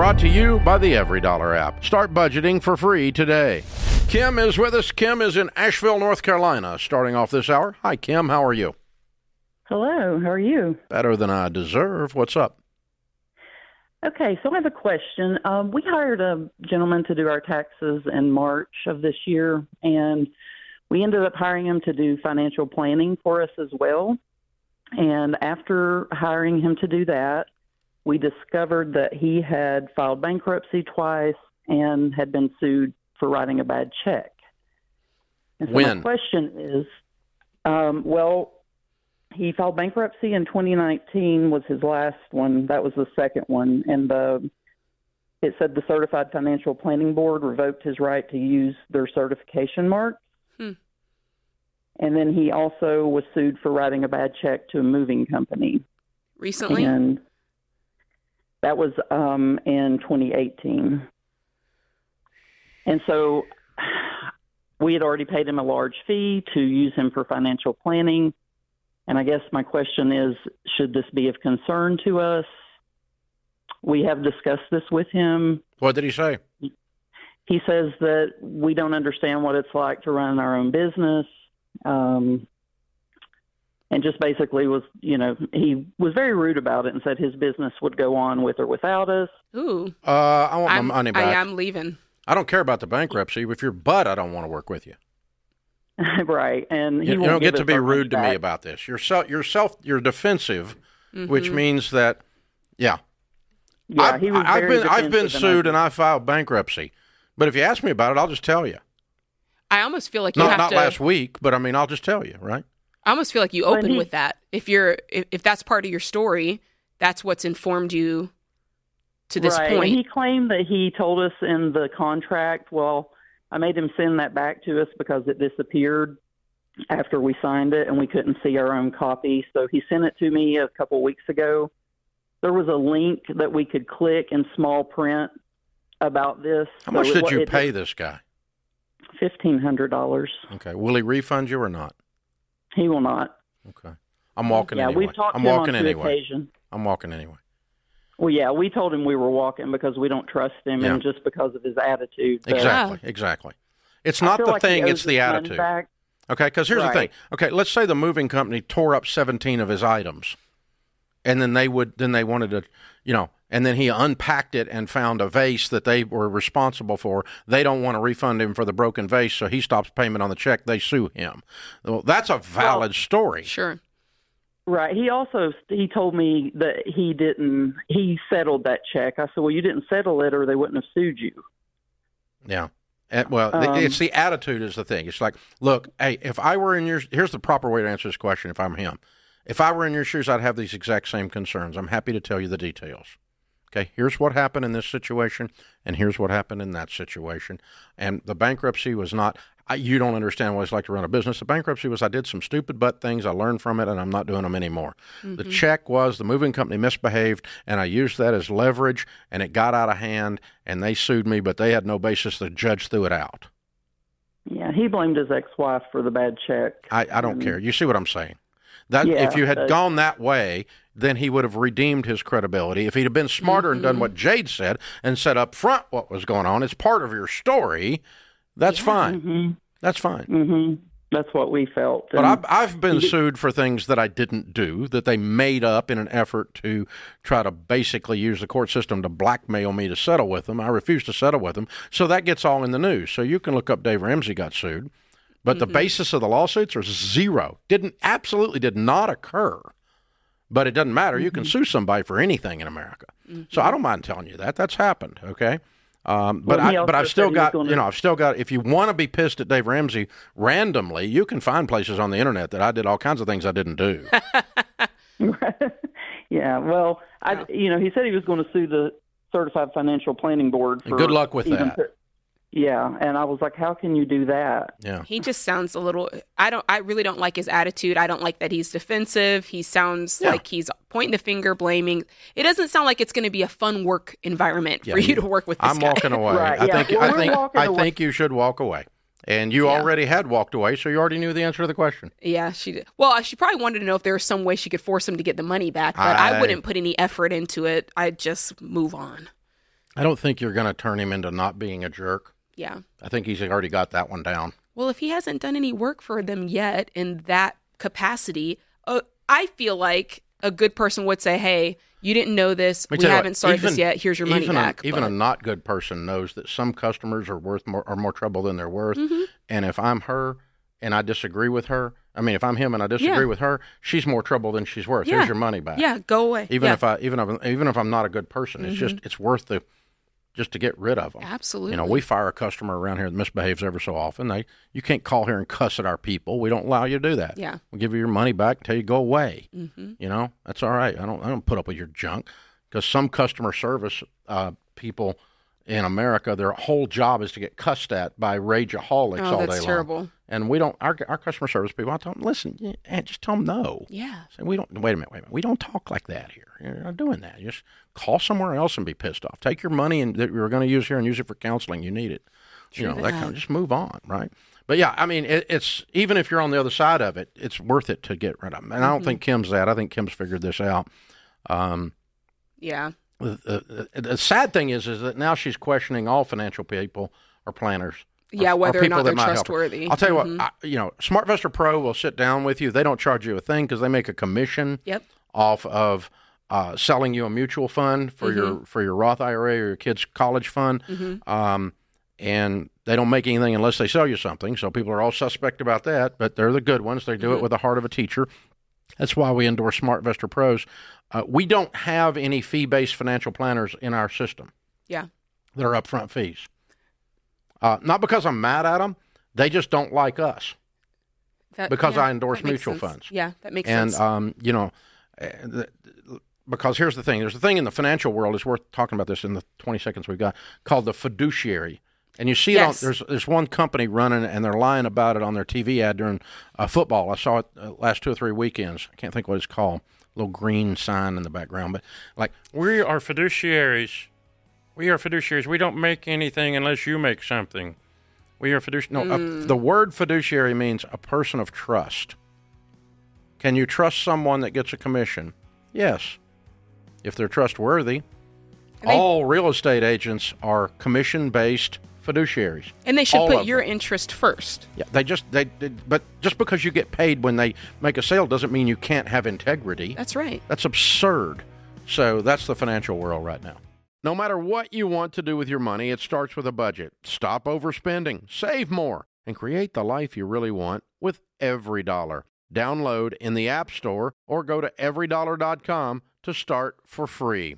brought to you by the EveryDollar app. Start budgeting for free today. Kim is with us. Kim is in Asheville, North Carolina, starting off this hour. Hi, Kim. How are you? Hello. How are you? Better than I deserve. What's up? Okay, so I have a question. Um, we hired a gentleman to do our taxes in March of this year, and we ended up hiring him to do financial planning for us as well. And after hiring him to do that, we discovered that he had filed bankruptcy twice and had been sued for writing a bad check. And so When? my question is, um, well, he filed bankruptcy in 2019 was his last one. That was the second one, and the it said the Certified Financial Planning Board revoked his right to use their certification mark. Hmm. And then he also was sued for writing a bad check to a moving company, Recently? and that was um, in 2018. And so we had already paid him a large fee to use him for financial planning. And I guess my question is should this be of concern to us? We have discussed this with him. What did he say? He says that we don't understand what it's like to run our own business. Um, and just basically was, you know, he was very rude about it and said his business would go on with or without us. Ooh. Uh, I want I'm, my money back. I back. am leaving. I don't care about the bankruptcy. If you're butt, I don't want to work with you. right. And he You, you don't get to be rude to me about this. You're self, you're self, you're defensive, which Mhm. means that, yeah, Yeah, I've, he was I've been I've been sued and I filed bankruptcy. But if you ask me about it, I'll just tell you. I almost feel like you Not have not to. last week, but I mean, I'll just tell you, right? I almost feel like you When open he- with that. If you're, if, if that's part of your story, that's what's informed you to this right. Point. he claimed that he told us in the contract. Well, I made him send that back to us because it disappeared after we signed it and we couldn't see our own copy. So he sent it to me a couple weeks ago. There was a link that we could click in small print about this. How much So did it- you it- pay this guy? Fifteen hundred dollars. Okay, will he refund you or not? He will not. Okay, I'm walking yeah, anyway. we've talked I'm to him walking on two anyway. occasions. I'm walking anyway. Well, yeah, we told him we were walking because we don't trust him, Yeah. and just because of his attitude. But Exactly, exactly. It's not the like thing; it's the attitude. back. Okay, because here's the thing. Okay, let's say the moving company tore up 17 of his items, and then they would then they wanted to, you know, and then he unpacked it and found a vase that they were responsible for. They don't want to refund him for the broken vase, so he stops payment on the check. They sue him. Well, that's a valid story. sure. Right. He also he told me that he didn't he settled that check. I said, "Well, you didn't settle it, or they wouldn't have sued you." Yeah. Well, Um, it's the attitude is the thing. It's like, look, hey, if I were in your, here's the proper way to answer this question. If I'm him, if I were in your shoes, I'd have these exact same concerns. I'm happy to tell you the details. Okay, here's what happened in this situation, and here's what happened in that situation. And the bankruptcy was not. I, you don't understand what it's like to run a business. The bankruptcy was I did some stupid butt things. I learned from it, and I'm not doing them anymore. The check was the moving company misbehaved, and I used that as leverage, and it got out of hand, and they sued me, but they had no basis. The judge threw it out. Yeah, he blamed his ex-wife for the bad check. I, I don't Mm. care. You see what I'm saying? That Yeah, if you had gone that way, then he would have redeemed his credibility. If he'd have been smarter and done what Jade said and said up front what was going on, it's part of your story. That's fine. hmm That's fine. hmm That's what we felt. But I've, I've been sued for things that I didn't do, that they made up in an effort to try to basically use the court system to blackmail me to settle with them. I refused to settle with them. So that gets all in the news. So you can look up Dave Ramsey got sued. But the mm-hmm. basis of the lawsuits are zero. Didn't absolutely did not occur. But it doesn't matter. You can mm-hmm. sue somebody for anything in America. So I mm-hmm. don't mind telling you that. That's happened. Okay. Um, but I, but I've still said he was got you know I've still got if you want to be pissed at Dave Ramsey randomly you can find places on the internet that I did all kinds of things I didn't do. yeah, well, I you know he said he was going to sue the Certified Financial Planning Board. For Good luck with that. Yeah, and I was like, how can you do that? Yeah. He just sounds a little. I don't. I really don't like his attitude. I don't like that he's defensive. He sounds Yeah. like he's pointing the finger, blaming. It doesn't sound like it's going to be a fun work environment Yeah, for you you- to work with. This I'm guy. walking away. Right, I yeah. think Well, I think I away. think you should walk away. And you Yeah. already had walked away, so you already knew the answer to the question. Yeah, she did. Well, she probably wanted to know if there was some way she could force him to get the money back, but I, I- wouldn't put any effort into it. I'd just move on. I don't think you're going to turn him into not being a jerk. Yeah. I think he's already got that one down. Well, if he hasn't done any work for them yet in that capacity, uh, I feel like a good person would say, "Hey, you didn't know this. We you what, haven't started this yet. Here's your money even back." A, even a not good person knows that some customers are worth more are more trouble than they're worth. Mhm. And if I'm her and I disagree with her, I mean, if I'm him and I disagree Yeah. with her, she's more trouble than she's worth. Yeah. Here's your money back. yeah, go away. Even yeah, if I even if even if I'm not a good person, it's just it's worth the just to get rid of them. absolutely, You know, we fire a customer around here that misbehaves ever so often. They you can't call here and cuss at our people. We don't allow you to do that. yeah, We'll give you your money back, tell you go away. hmm You know, that's all right. I don't I don't put up with your junk because some customer service uh, people in America, their whole job is to get cussed at by rageaholics oh, all day that's long. terrible. And we don't. Our our customer service people, I tell them, listen, yeah, and just tell them no. Yeah, Say we don't. Wait a minute. Wait a minute. We don't talk like that here. You're not doing that. Just call somewhere else and be pissed off. Take your money and that you're going to use here and use it for counseling. You need it. You know that kind of. Just move on, right? But yeah, I mean, it, it's even if you're on the other side of it, it's worth it to get rid of them. And I don't Mhm. think Kim's that. I think Kim's figured this out. Um, yeah, the, the, the sad thing is, is that now she's questioning all financial people or planners. yeah. Whether or not they're might help her. trustworthy. I'll tell you Mhm. what, I, you know, SmartVestor Pro will sit down with you. They don't charge you a thing because they make a commission Yep. off of uh, selling you a mutual fund for your for your Roth IRA or your kid's college fund. Mhm. Um, and they don't make anything unless they sell you something. So people are all suspect about that, but they're the good ones. They do Mm-hmm. it with the heart of a teacher. That's why we endorse SmartVestor Pros. Uh, we don't have any fee based financial planners in our system Yeah. that are upfront fees. Uh, not because I'm mad at them, they just don't like us. That- Because yeah, I endorse mutual sense. funds. Yeah, that makes and sense. And, um, you know, uh, because here's the thing: there's a thing in the financial world. It's worth talking about this in the 20 seconds we've got called the fiduciary. And you see Yes. it on there's there's one company running and they're lying about it on their TV ad during uh, football. I saw it uh, last two or three weekends. I can't think what it's called. little green sign in the background, but like we are fiduciaries. We are fiduciaries. We don't make anything unless you make something. We are fiduciary. No, Hmm. a, the word fiduciary means a person of trust. Can you trust someone that gets a commission? Yes, if they're trustworthy. And they- All real estate agents are commission-based fiduciaries. and they should put your them. interest first. Yeah, they just they, they but just because you get paid when they make a sale doesn't mean you can't have integrity. That's right. That's absurd. So that's the financial world right now. No matter what you want to do with your money, it starts with a budget. Stop overspending, save more, and create the life you really want with EveryDollar. Download in the App Store or go to everydollar.com to start for free.